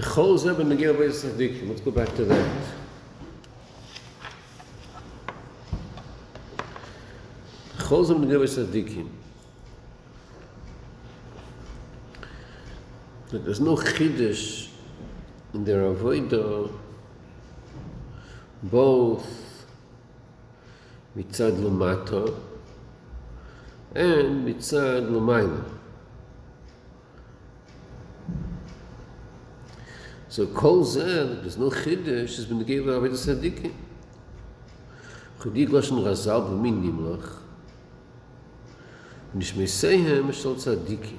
The. Let's go back to that. There's no Chiddush in their Avodah both mitzad Lamata and mitzad Lamayla. So kol zeh, there's no chiddush, has been gave of the tzaddikim. Chodik lashon razal b'min nimlach, nishmeisehem shel tzaddikim.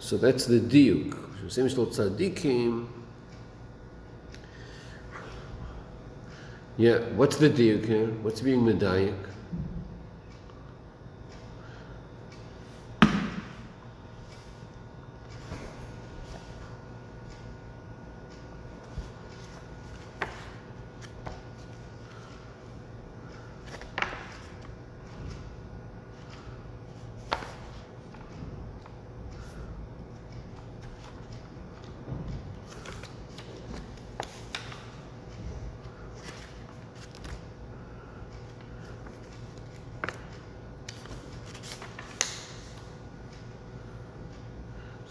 So that's the diuk. Nishmeisehem shel tzaddikim, Yeah, what's the diuk here? What's being medayik?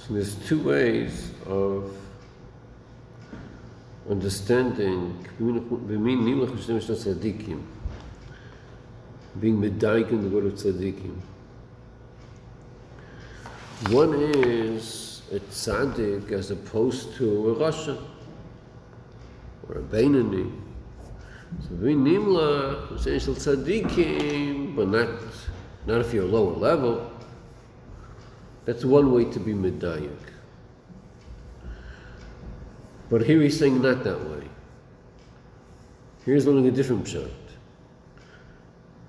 So there's two ways of understanding being medayik in the word of tzaddikim. One is a tzaddik as opposed to a rasha or a beinani. So nimlach b'shem shel tzaddikim, but not not if you're lower level. That's one way to be medayik. But here he's saying not that way. Here's learning a different pshat.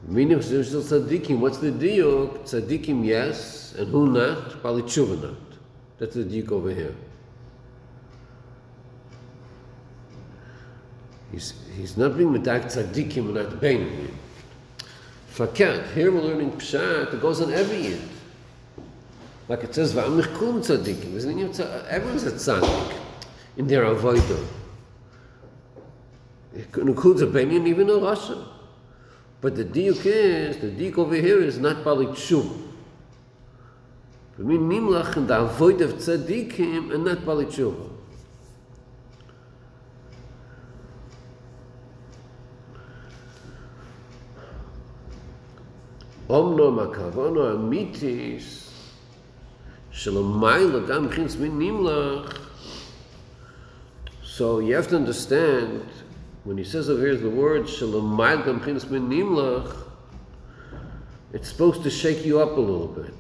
Meaning tzaddikim, what's the diuk? Tzaddikim yes, and who not? Bali tshuva not. That's the diuk over here. He's, he's not being medak tzaddikim not beinim. Fakat, here we're learning pshat that goes on every yid. Like it says, "Va'am kum tzaddikim." Everyone's a tzaddik in their avodah. It includes a Benyan, even a Russian. But the diuk is, the diuk over here is not Bali Tshuv. For me, Nimlach and the avoid of tzaddikim and not Bali Tshuv. Omno makavono amitis shalomayla gam chins min nimlach so you have to understand when he says over here the word nimlach it's supposed to shake you up a little bit.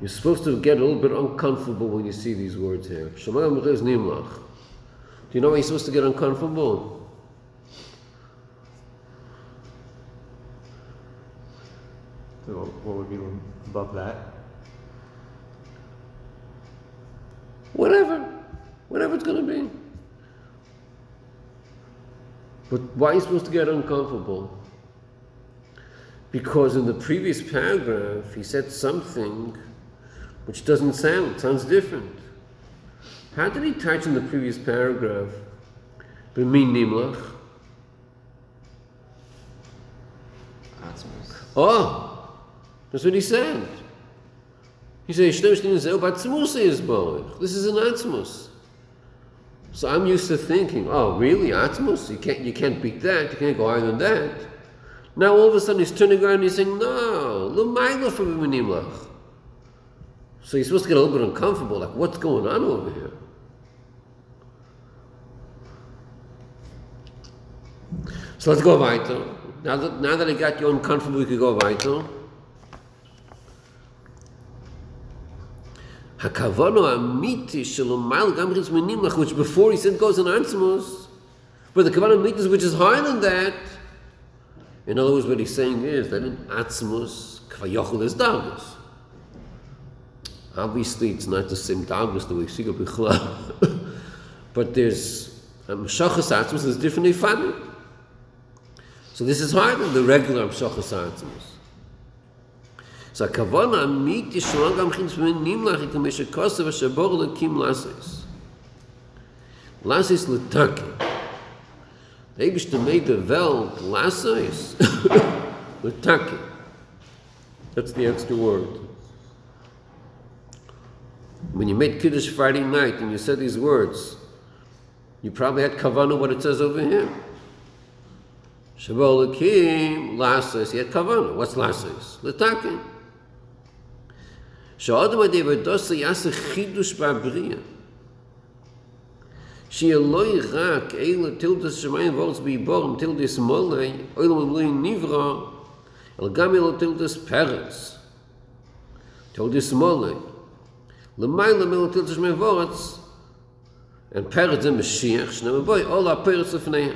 You're supposed to get a little bit uncomfortable when you see these words here. Nimlach. Do you know why you're supposed to get uncomfortable? So what would be above that? Whatever, whatever it's going to be. But why are you supposed to get uncomfortable? Because in the previous paragraph, he said something which doesn't sound, sounds different. How did he touch in the previous paragraph? B'min nimlach. Oh, that's what he said. He said, "Shtem shtim zeu batzmus is boich." This is an atzmus. So I'm used to thinking, "Oh, really, atzmus? You can't, you can't beat that. You can't go higher than that." Now all of a sudden he's turning around and he's saying, "No, l'mayla from b'minimlach." So you're supposed to get a little bit uncomfortable, like, "What's going on over here?" So let's go weiter. Now that, now that I got you uncomfortable, we could go weiter. Which before he said goes in Ansimus, but the kavana mitis which is higher than that. In other words, what he's saying is that in Atzmus, kvayochel is dargus. Obviously, it's not the same dargus that we see of Bichla, but there's um, Meshachas Atzmus, there's different Ifanim. So this is higher than the regular Meshachas Atzmus. So a kavona mit is shlon gam khins men nim kim lasis. Lasis le. They used to make the well lasis. Le. That's the extra word. When you made Kiddush Friday night and you said these words, you probably had kavana what it says over here. Shabbat Lakim, Lasis, You had kavana. What's Lasis? Litakim. שעוד ודי ודוס יעשה חידוש בבריאה. שיהיה לא רק אלה תלדס שמיים וורץ ביבורם תלדס מולי, אלה מולי נברא, אלא גם אלה תלדס פרץ. תלדס מולי. למה אלה מולי תלדס שמיים וורץ? אין פרץ זה משיח, שני מבואי, אולה פרץ לפניה.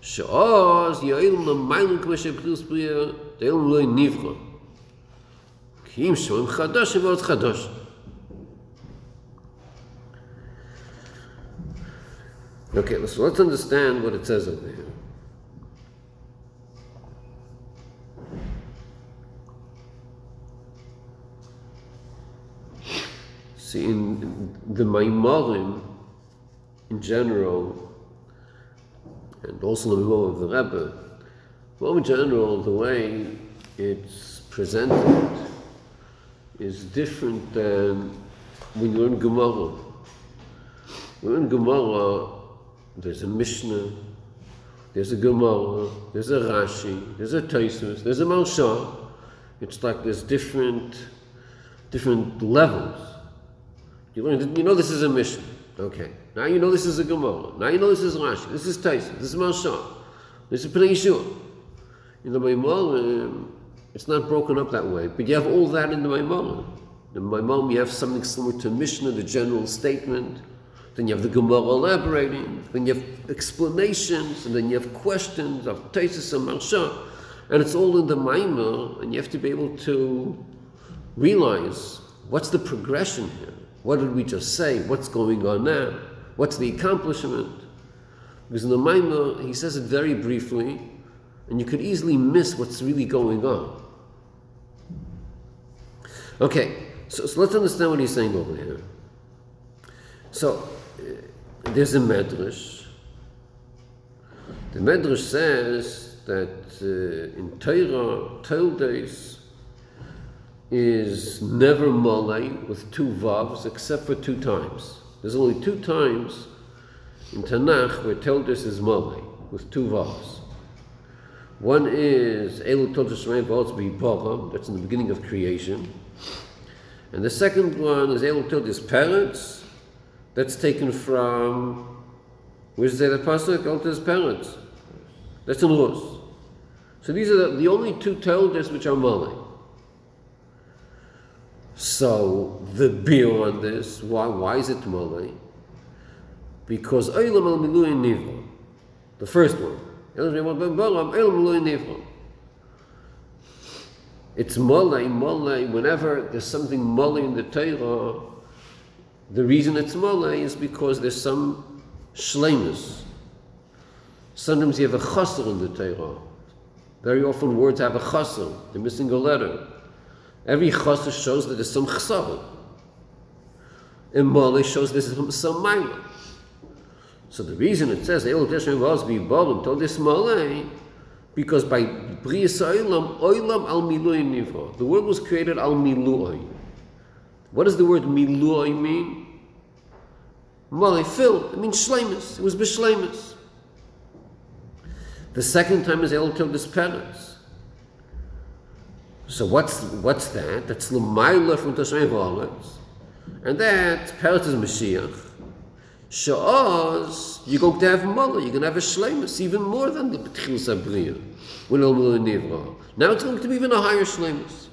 שעוז יאילו למיילו כמו שבחיר ספריה, תאילו מלוי נברא. כי אם שומעים חדש, ואורץ חדש. Okay, so let's understand what it says over here. See, in the Maimorim, in general, and also the Maimor of the Rebbe, well, in general, the way it's presented is different than when you learn Gemara. When you learn Gemara, there's a Mishnah, there's a Gemara, there's a Rashi, there's a Taisus, there's a Marsha. It's like there's different, different levels. You learn, you know this is a Mishnah. Okay. Now you know this is a Gemara. Now you know this is Rashi. This is Taisus. This is Marsha. This is Pnei Yeshua. In the it's not broken up that way, but you have all that in the Maimon. The Maimon, you have something similar to Mishnah, the general statement. Then you have the Gemara elaborating. Then you have explanations, and then you have questions of Tesis and Marsha. And it's all in the Maimah, and you have to be able to realize what's the progression here. What did we just say? What's going on now? What's the accomplishment? Because in the Maimah, he says it very briefly, and you could easily miss what's really going on. Okay, so, so let's understand what he's saying over here. So, uh, there's a Medrash. The Medrash says that uh, in Torah, Toldes is never Malay with two Vavs except for two times. There's only two times in Tanakh where Toldes is Malay with two Vavs. One is Elu Toldes Shemaim V'Otz B'Yibocham, that's in the beginning of creation. And the second one is Elu his Parents, that's taken from, where's the Pasuk? Elu his Parents. That's in Rus. So these are the, the only two Toldes which are Malay. So the bill on this, why, why is it Malay? Because Eilam al Milui Nivra, the first one. It's Malay, Malay, whenever there's something Malay in the Torah, the reason it's Malay is because there's some shlemus. Sometimes you have a chasr in the Torah. Very often words have a chasr, they're missing a letter. Every chasr shows that there's some chsav. And Malay shows there's some, some minor. So the reason it says El Teshem was be Bolim told this Malay because by Bris Oilam, Oilam al Milui Nivra. The word was created al Milui. What does the word Milui mean? Malay, fill. It means Shlemus. It was Bishlemus. The second time is El parents. So what's what's that? That's Lamaila from Tashem. And that Peretz is Mashiach. Sha'az, you're going to have Mala, you're going to have a Shlemus, even more than the B'tchil Sabriya, when El Mula Nivra. Now it's going to be even a higher Shlemus.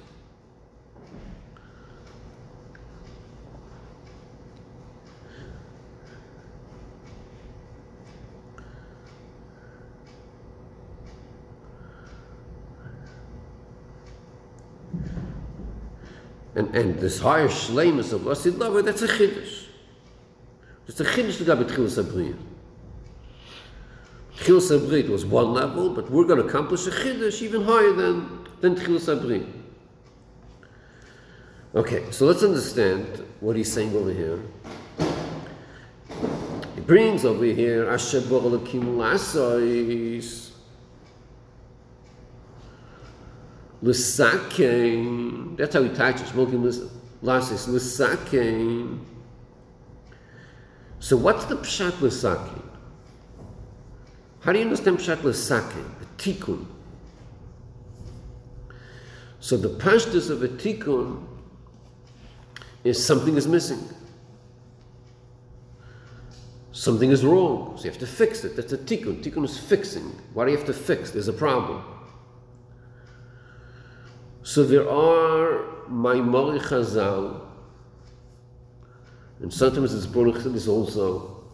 And, and this higher Shlemus of Lasid Lava, that's a Chiddush. It's a chiddush לגבי תחילת הבריא. תחילת הבריא was one level, but we're going to accomplish a chiddush even higher than than Tchilas Abri. Okay, so let's understand what he's saying over here. He brings over here Asher Bar Elokim Lasois L'sakein. That's how he touches. Mokim Lasois L'sakein. So what's the pshat l'sakein? How do you understand pshat l'sakein? a tikkun. So the pashtus of a tikkun is something is missing. Something is wrong, so you have to fix it. That's a tikkun. Tikkun is fixing. Why do you have to fix? There's a problem. So there are Maimori Chazal, and sometimes it's Baruch this also,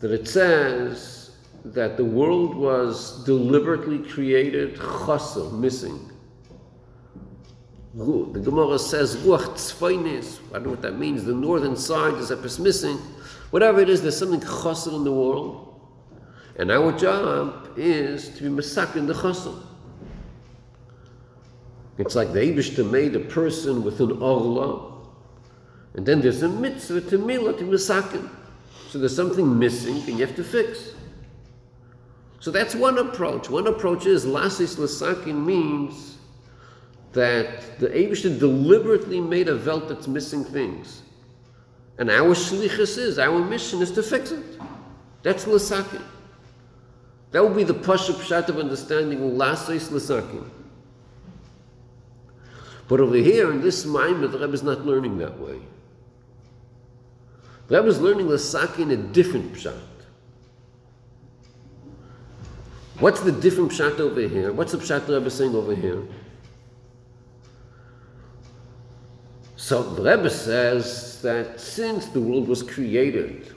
that it says that the world was deliberately created chasel, missing. The Gemara says, Ruach. I don't know what that means. The northern side is up is missing. Whatever it is, there's something chassid in the world. And our job is to be masak in the chassid. It's like the Eibishter made a person with an orla, and then there's a mitzvah to milah to masakin. So there's something missing, and you have to fix. So that's one approach. One approach is lasis lasakin means that the Eibishter deliberately made a velt that's missing things. And our shlichus is, our mission is to fix it. That's l'sakin. That would be the pasha pshat of understanding lasais l'sakin. But over here in this mind, the Rebbe is not learning that way. The Rebbe is learning l'sakin a different pshat. What's the different pshat over here? What's the pshat the Rebbe is saying over here? So the Rebbe says that since the world was created,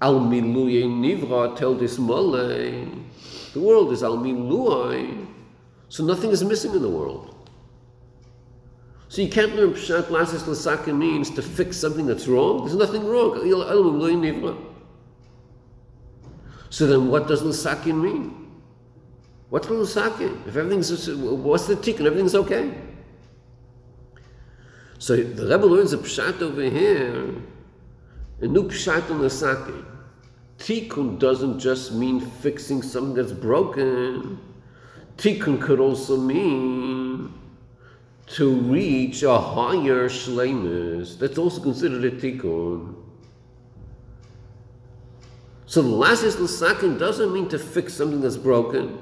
Al Nivra told this the world is Al so nothing is missing in the world. So you can't learn Pshat Lasis Lasaka means to fix something that's wrong. There's nothing wrong. So then what does Lasakin mean? What's Lasakin? If everything's, what's the tikkun? Everything's okay. So the Rebbe learns a pshat over here, a new pshat on sake. Tikkun doesn't just mean fixing something that's broken. Tikkun could also mean to reach a higher shlemus. That's also considered a tikkun. So the last is l'sakin doesn't mean to fix something that's broken.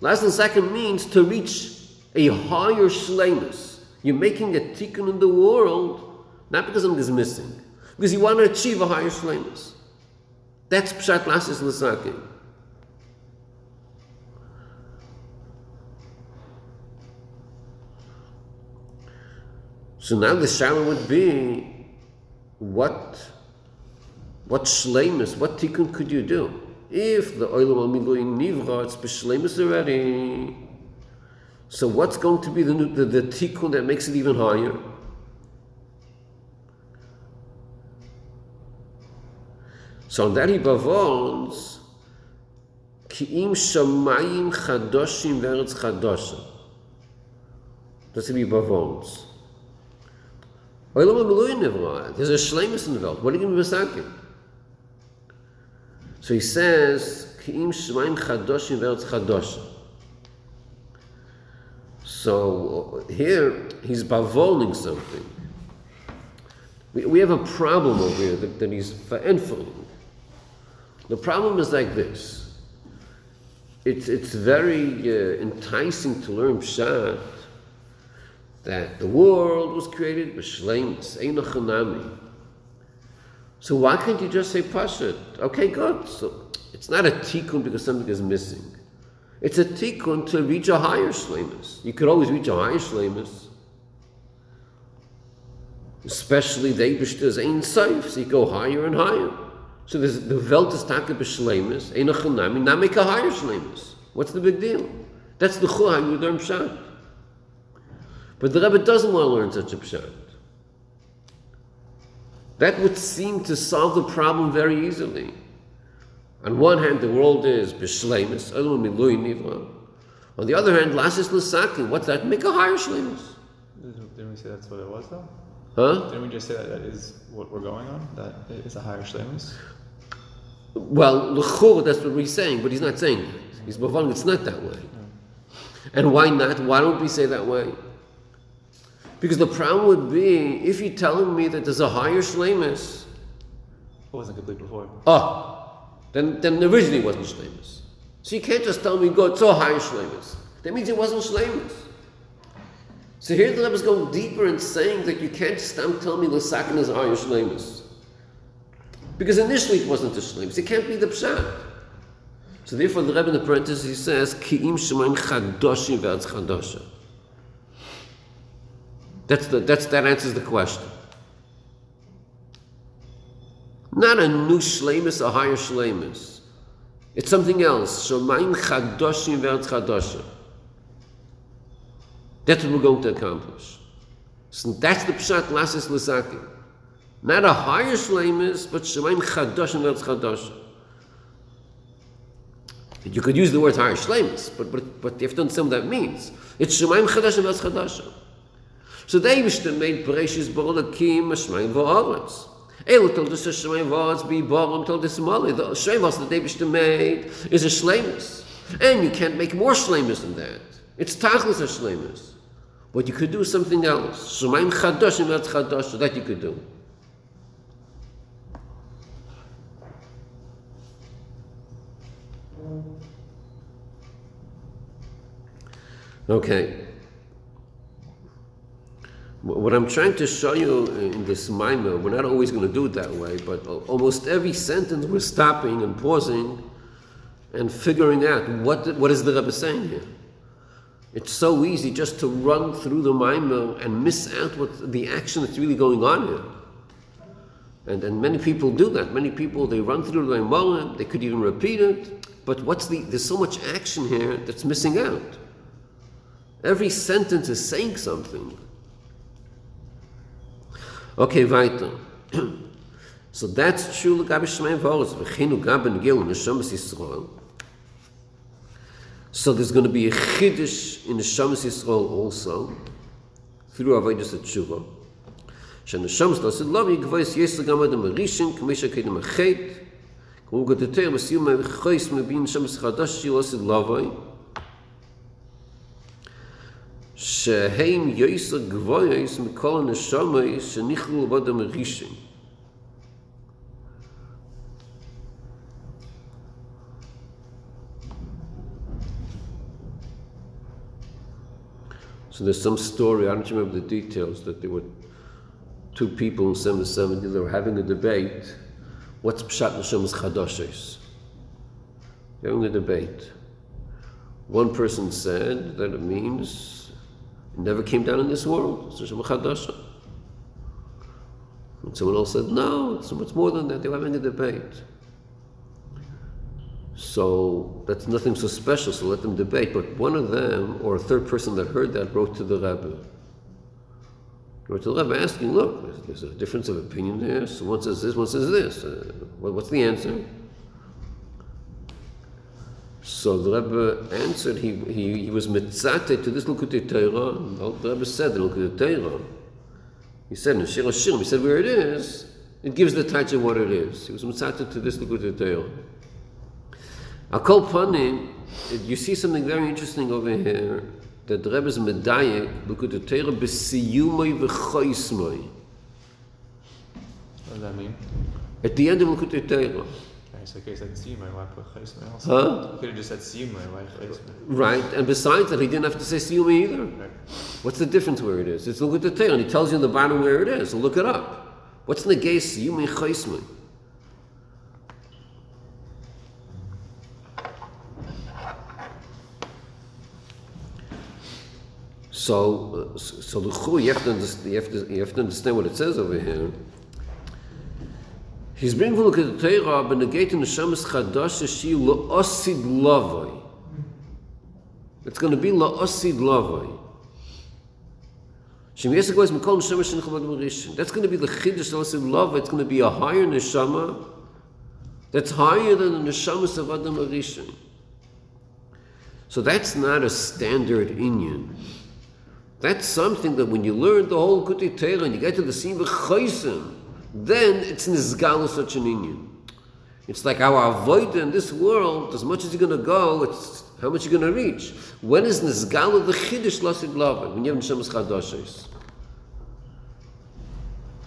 Last l'sakin means to reach a higher shlemus. You're making a tikkun in the world, not because something is missing, because you want to achieve a higher shlemus. That's pshat lasis l'sakin. So now the shadow would be, what, what shlemus, what tikkun could you do? If the oil of miluim nivra, it's b'shlemus already. So what's going to be the, the, the tikkun that makes it even higher? So on that he bavons, ki'im shamayim chadoshim ve'eretz chadosha. That's what he bavons. There's a shlemus in the world. What are you going to be So he says, ki'im shamayim chadoshim ve'eretz chadosha. So here he's bavoling something. We, we have a problem over here that, that he's entfering. The problem is like this. It's, it's very uh, enticing to learn Pshat that the world was created b'shleimus, einochanami. So why can't you just say Pashat? Okay, good. So it's not a tikkun because something is missing. It's a tikkun to reach a higher shlemus. You could always reach a higher shlemus. Especially the Eibishter is ein safe, so you go higher and higher. So there's the Welt is taka b'shlemus, ein a chanami, now make a higher shlemus. What's the big deal? That's the chua you learn pshat. But the Rebbe doesn't want to learn such a pshat. That would seem to solve the problem very easily. On one hand, the world is b'shleimus, On the other hand, lasis l'sakin, what's that? Make a higher shlemus. Didn't we say that's what it was though? Huh? Didn't we just say that that is what we're going on? That it's a higher shlemus? Well, l'chur, that's what we're saying, but he's not saying that. He's bavang, it's not that way. Hmm. And why not? Why don't we say that way? Because the problem would be if you're telling me that there's a higher shlemus, It wasn't complete before. oh, then, then originally it wasn't shlemus. So you can't just tell me, go, it's a higher shlemus. That means it wasn't shlemus. So here the Rebbe is going deeper and saying that you can't stop telling me Lasakin is a higher shlemus. Because initially it wasn't a shlemus. It can't be the pshat. So therefore the Rebbe in the parenthesis he says, Ki'im shemaim chadoshim ve'atz chadosha. That's the, that's, that answers the question. Not a new shlemus, a higher shlemus. It's something else. Shemaim chadoshim chadosha. That's what we're going to accomplish. So that's the pshat lasis l'sakin. Not a higher shlemus, but shemaim chadoshim ve'atz chadosha. You could use the word higher shlemus, but, but, but you have to understand what that means. It's shemaim chadoshim ve'atz chadosha. So they Eibishter made Bereshis Borolakim Shemaim V'Aretz. Elu told us Shemaim V'Aretz be Borom told us Mali. The Shlemus that they Eibishter made is a Shlemus. And you can't make more Shlemus than that. It's Tachlis a Shlemus. But you could do something else. Shemaim Chadosh Eretz Chadosh. That you could do. Okay. What I'm trying to show you in this mimer, we're not always going to do it that way, but almost every sentence we're stopping and pausing and figuring out what, what is the Rebbe saying here. It's so easy just to run through the mimer and miss out what the action that's really going on here. And, and many people do that. Many people, they run through the mimer, they could even repeat it, but what's the, there's so much action here that's missing out. Every sentence is saying something. Okay, weiter. so that's true לגבי שמיים ואורץ, וכינו גם בנגיל לנשומת ישראל. So there's going to be a chiddush in Neshamas Yisrael also, through Avodas Tshuva. שהנשומס לא עשית לובי, גבויס יש גם אדם הראשון, כמו שקדם החטא, כמו גדותר בסיום החויס מבין נשומס חדש שלא עשית לובי, שהם יויסר גבויס מכל הנשומס שנכלו באדם הראשון. So there's some story, I don't remember the details, that there were two people in 770, they were having a debate. What's Pshat Neshama's Chadoshes? They're having a debate. One person said that it means it never came down in this world. It's. And someone else said, no, it's much more than that. They were having a debate. So that's nothing so special, so let them debate. But one of them, or a third person that heard that, wrote to the Rebbe. Wrote to the Rebbe asking, look, there's, there's a difference of opinion there. So one says this, one says this. Uh, what's the answer? So the Rebbe answered, he, he, he was mitzate to this Lukutei Torah. The Rebbe said, the Lukutei Torah, he said in Shir Hashirim, he said where it is, it gives the touch of what it is. He was mitzate to this Lukutei Torah. Akol Panim, you see something very interesting over here, that the Rebbe's medayek, Lukutei Torah, b'siyumoi v'choismoi. What does that mean? At the end of Lukutei Torah. Okay, so okay, said Siyumai, why put Chaismai also? Huh? You could have just said Siyumai, why Chaismai? Right, and besides that, he didn't have to say siyumoi either. Right. What's the difference where it is? It's Lukutei Torah, and he tells you in the bottom where it is, so look it up. What's the case siyumoi choismoi? So, uh, so the you have, to understand, you, have to, you have to understand what it says over here. He's bringing from the Torah, but negating the Shemus Chadash, she la'osid lavoi. It's going to be la'osid lavoi. Shem Yesek was Mikol Neshama Shenich Abad Marishin. That's going to be the Chiddush la'osid lavoi. It's going to be a higher Neshama that's higher than the Neshamas of Adam Marishin. So that's not a standard inyan. That's something that when you learn the whole Kuti Torah and you get to the scene of Chaysim, then it's nizgal such an inyan. It's like our avoid in this world, as much as you're going to go, it's how much you're going to reach. When is nizgal the chiddush lasid lava? When you have neshamas chadashes.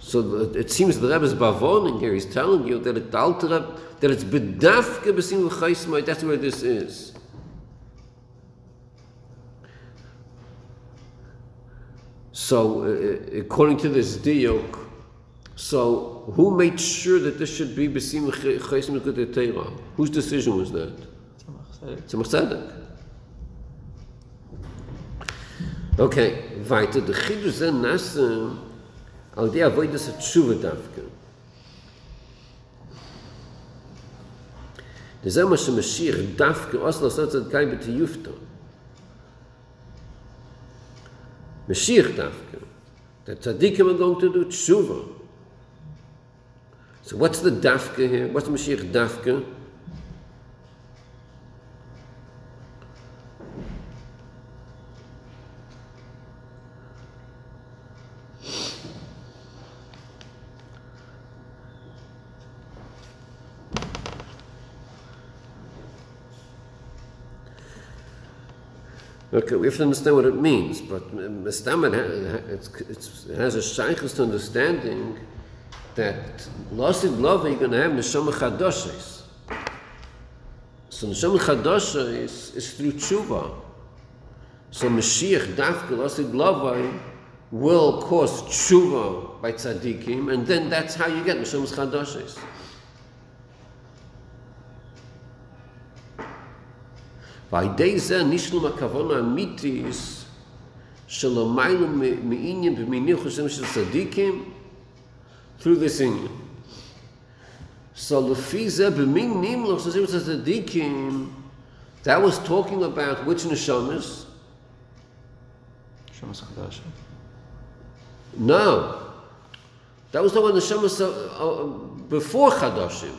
So it seems the Rebbe's bavoning here. He's telling you that it alter that it's bedafke besim v'chaismai. That's where this is. So, uh, uh according to this diok, so who made sure that this should be besim chaysim Torah? Whose decision was that? Tzemach Tzedek. Okay, weiter. The chiddush zen nasim al di avodas tshuva davke. Der Zema Shemashir davke oslo sotzat kai betiyufto. Mashiach dafke. That tzaddikim are going to do tshuva. So what's the dafke here? What's Mashiach dafke? Okay, we have to understand what it means, but uh, Mestam, it has a shaykhus understanding that Lasid Lava you're going to have Neshama Chadoshes. So Neshama Chadoshes is through Tshuva. So Mashiach Dafka Lasid Lava will cause Tshuva by Tzadikim, and then that's how you get Neshama Chadoshes. ועל זה נשלם הכוון האמיתיס שלא מיילו מעניין במינים חושבים של צדיקים through the singing. So Lufiza b'min nimloch zazir tzadikim. That was talking about which neshamas. Neshamas chadasha. No, that was talking about neshamas uh, uh, before chadashim.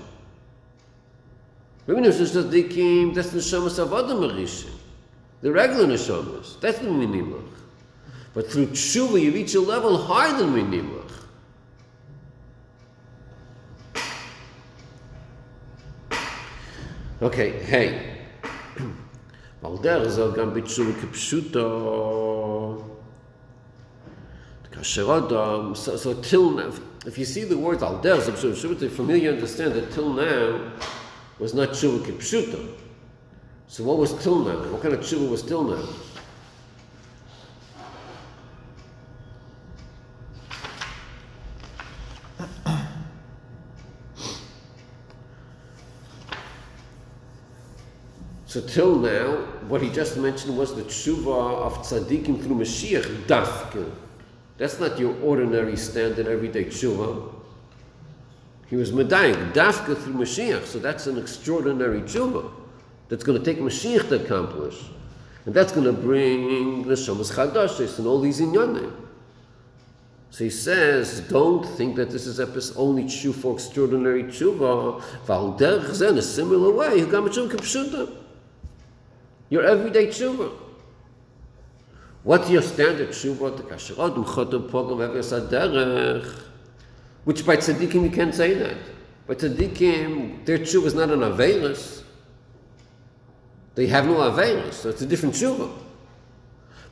so the tzadikim. That's the neshamas of other marishim. The regular neshamas. That's the minimloch. But through tshuva, you reach a level higher than minimloch. Okay, hey. ועל דרך זו גם בתשובה כפשוטו. כאשר אדם, so, so till now, if you see the words al derech, I'm sure, sure familiar understand that till now, was not tshuva kipshuta. So what was tilna? What kind of tshuva was tilna? So till now, what he just mentioned was the tshuva of tzaddikim through Mashiach dafke. That's not your ordinary standard everyday tshuva. He was Medayik, Dafka through Mashiach, so that's an extraordinary tshuva that's going to take Mashiach to accomplish. And that's going to bring the Shamas Chadashis and all these inyanim. So he says, don't think that this is only tshuva for extraordinary tshuva. In a similar way, Your everyday tshuva. What's your standard tshuva? The kasherot, mchotem, pogam, eves derech. Which by tzaddikim you can't say that. By tzaddikim, their tshuva is not an avelis. They have no avelis, so it's a different tshuva.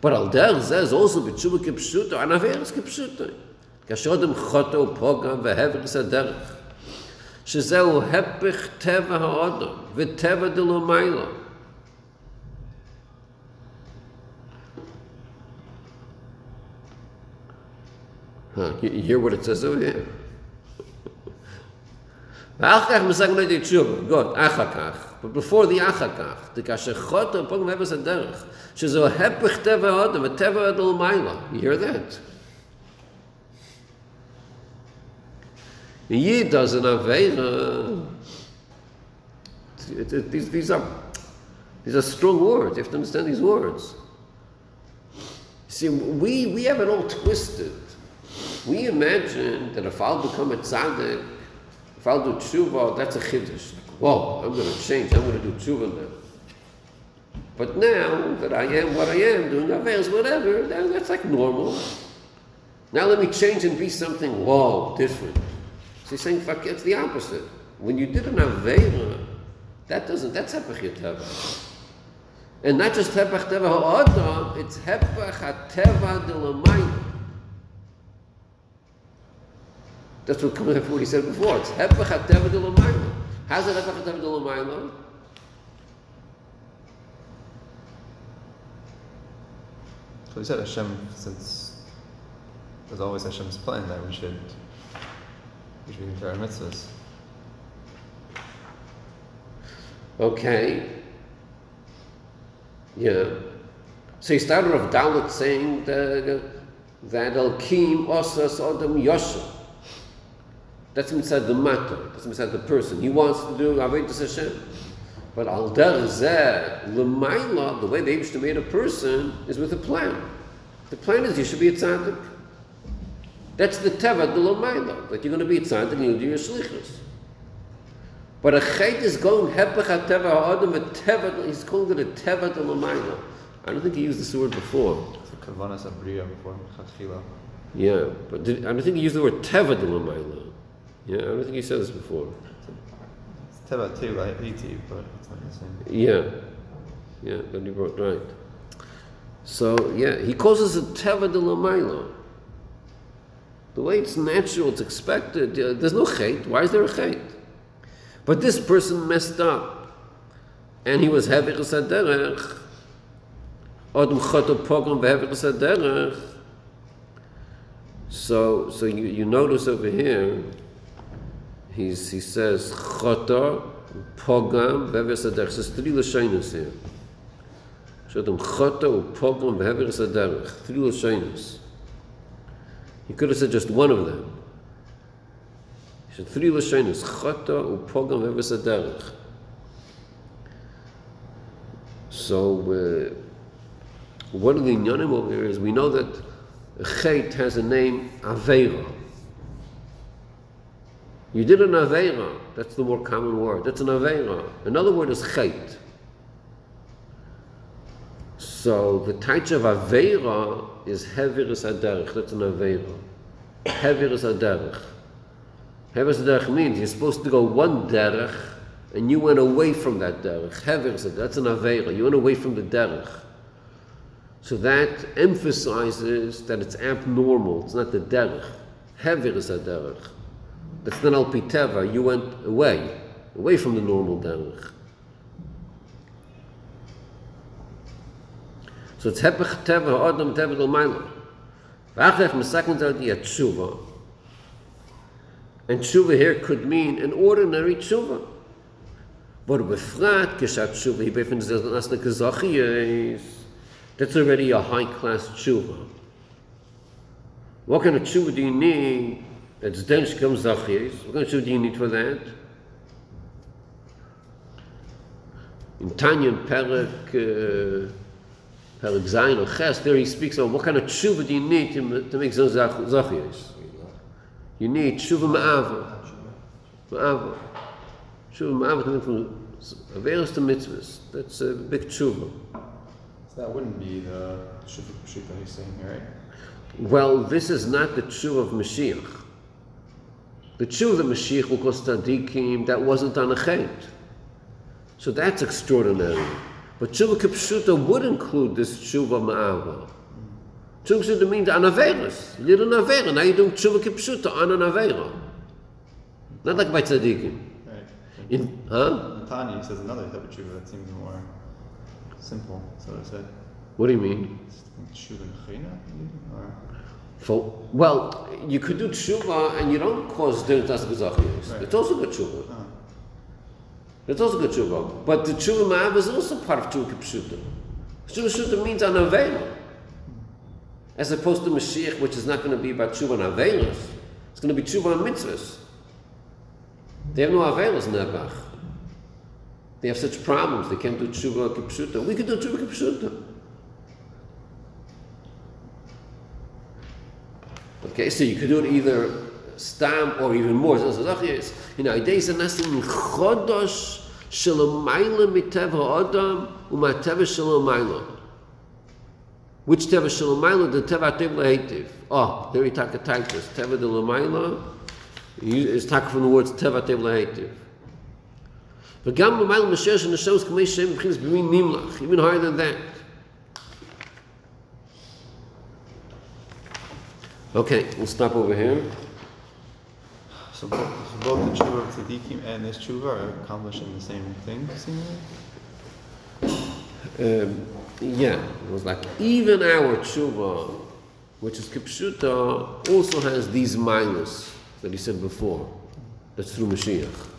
But al der zeh is also b'tshuva kipshuta, an avelis kipshuta. Kashodem choto pogam veheveris aderech. שזהו הפך טבע האדם וטבע דלומיילה. Huh, you hear what it says over here? God, achakach. But before the achakach, the kashachot upon mevas and derech, a hepech teva adam, a teva adol maila. You hear that? Yid does an avera. These, these are these are strong words. You have to understand these words. See, we, we have it all twisted we imagine that if I'll become a tzaddik, if I'll do tshuva, that's a chiddush. Whoa, I'm going to change. I'm going to do tshuva now. But now that I am what I am, doing Averas, whatever, that, that's like normal. Now let me change and be something, whoa, different. So he's saying, fuck, it's the opposite. When you did an Avera, that doesn't, that's Hepech Teva. And not just Hepech Teva it's Hepech HaTeva de That's what, what he said before. It's Hepech HaTeva de Lamayim. How's it Hepech HaTeva de Lamayim? So he said Hashem, since there's always Hashem's plan that we should we should be into our mitzvahs. Okay. Yeah. So he started off Dalit saying that, that Elkim Osas Adam Yosha. That's inside the matter. That's inside the person. He wants to do Avedis Hashem. But al der l'mayla, the way the Eibushter made a person is with a plan. The plan is you should be a tzaddik. That's the teva de l'mayla, that you're going to be a tzaddik and you'll do your shlichus. But a chait is going hepech ha teva ha'adam, a teva, he's calling it a teva de l'mayla. I don't think he used this word before. Kavanas abriya before chatchila. Yeah, but did, I don't think he used the word teva de l'mayla. Yeah, I don't think he said this before. It's teva too, like iti, but it's not the same. Yeah, yeah, then you brought right. So yeah, he calls us a teva de lamayla. The way it's natural, it's expected. There's no chait. Why is there a chait? But this person messed up, and he was heavy saderech. Odom choto pogrom behever saderech. So, so you, you notice over here, he's, he says choto pogam behever saderech. So three lashonos here. Shodom choto pogrom behever. Three lashonos. He could have said just one of them. He said three lashonos. Choto upogam behever. So, uh, one of the inyanim over here is we know that Chet has a name Aveira. You did an Aveira, that's the more common word. That's an Aveira. Another word is Chet. So the type of Aveira is Heviris Aderech. That's an Aveira. Heviris Aderech. Heviris Aderech means you're supposed to go one derech and you went away from that derech. Heviris Aderech. That's an Aveira. You went away from the derech. So that emphasizes that it's abnormal. It's not the derech. Hever is a derech. That's not al piteva. You went away, away from the normal derech. So it's hepech teva, adam teva del maila. V'achach mesakon zeh di tshuva. And tshuva here could mean an ordinary tshuva. But befrat kishat tshuva, he befins zeh nas ne kazachiyes. That's already a high class tshuva. What kind of tshuva do you need? That's dense comes zachiyes. What kind of tshuva do you need for that? In Tanya and Perek, uh, Perek Zayin or Ches, there he speaks about what kind of tshuva do you need to, to make zach- You need tshuva ma'ava. Ma'ava. Tshuva ma'ava to make from Averis to mitzvahs. That's a big tshuva. So that wouldn't be the Shufik Pshuta he's saying here, right? Well, this is not the tshuva of Mashiach. The tshuva of Mashiach will cause that wasn't on a chet. So that's extraordinary. But tshuva kipshuta would include this tshuva ma'ava. Tshuva kipshuta means an averis. You did an avera, now you're doing tshuva kipshuta on an avera. Not like by tzaddikim. Right. In, huh? In Tanya, says another type of Shuva that seems more simple. So it said, What do you mean? Shuva Nechina, or For, well, you could do tshuva and you don't cause tas gezachiyos. Right. It's also good tshuva. Ah. It's also good tshuva. But the tshuva ma'av is also part of tshuva kipshuta. Tshuva kipshuta means an avela. As opposed to Mashiach, which is not going to be about tshuva and avelas. It's going to be tshuva and mitzvahs. They have no avelas in Nebach. They have such problems. They can't do tshuva kipshuta. We can do tshuva kipshuta. Okay, so you could do it either stam or even more. So it's you know, ideas are nesting chodosh shalomayla miteva adam umateva shalomayla. Which teva shalomayla? The teva atem lehetiv. Oh, there he talk a tightness. Teva de lomayla is talk from the words teva atem lehetiv. But gam lomayla meshesh and the shows kamei shem b'chinas b'min nimlach. Even higher than that. Okay, we'll stop over here. So both, so both the tshuva of tzaddikim and this tshuva are accomplishing the same thing, seemingly. Um, yeah, it was like even our tshuva, which is kipshuta, also has these minus that he said before. That's through Mashiach.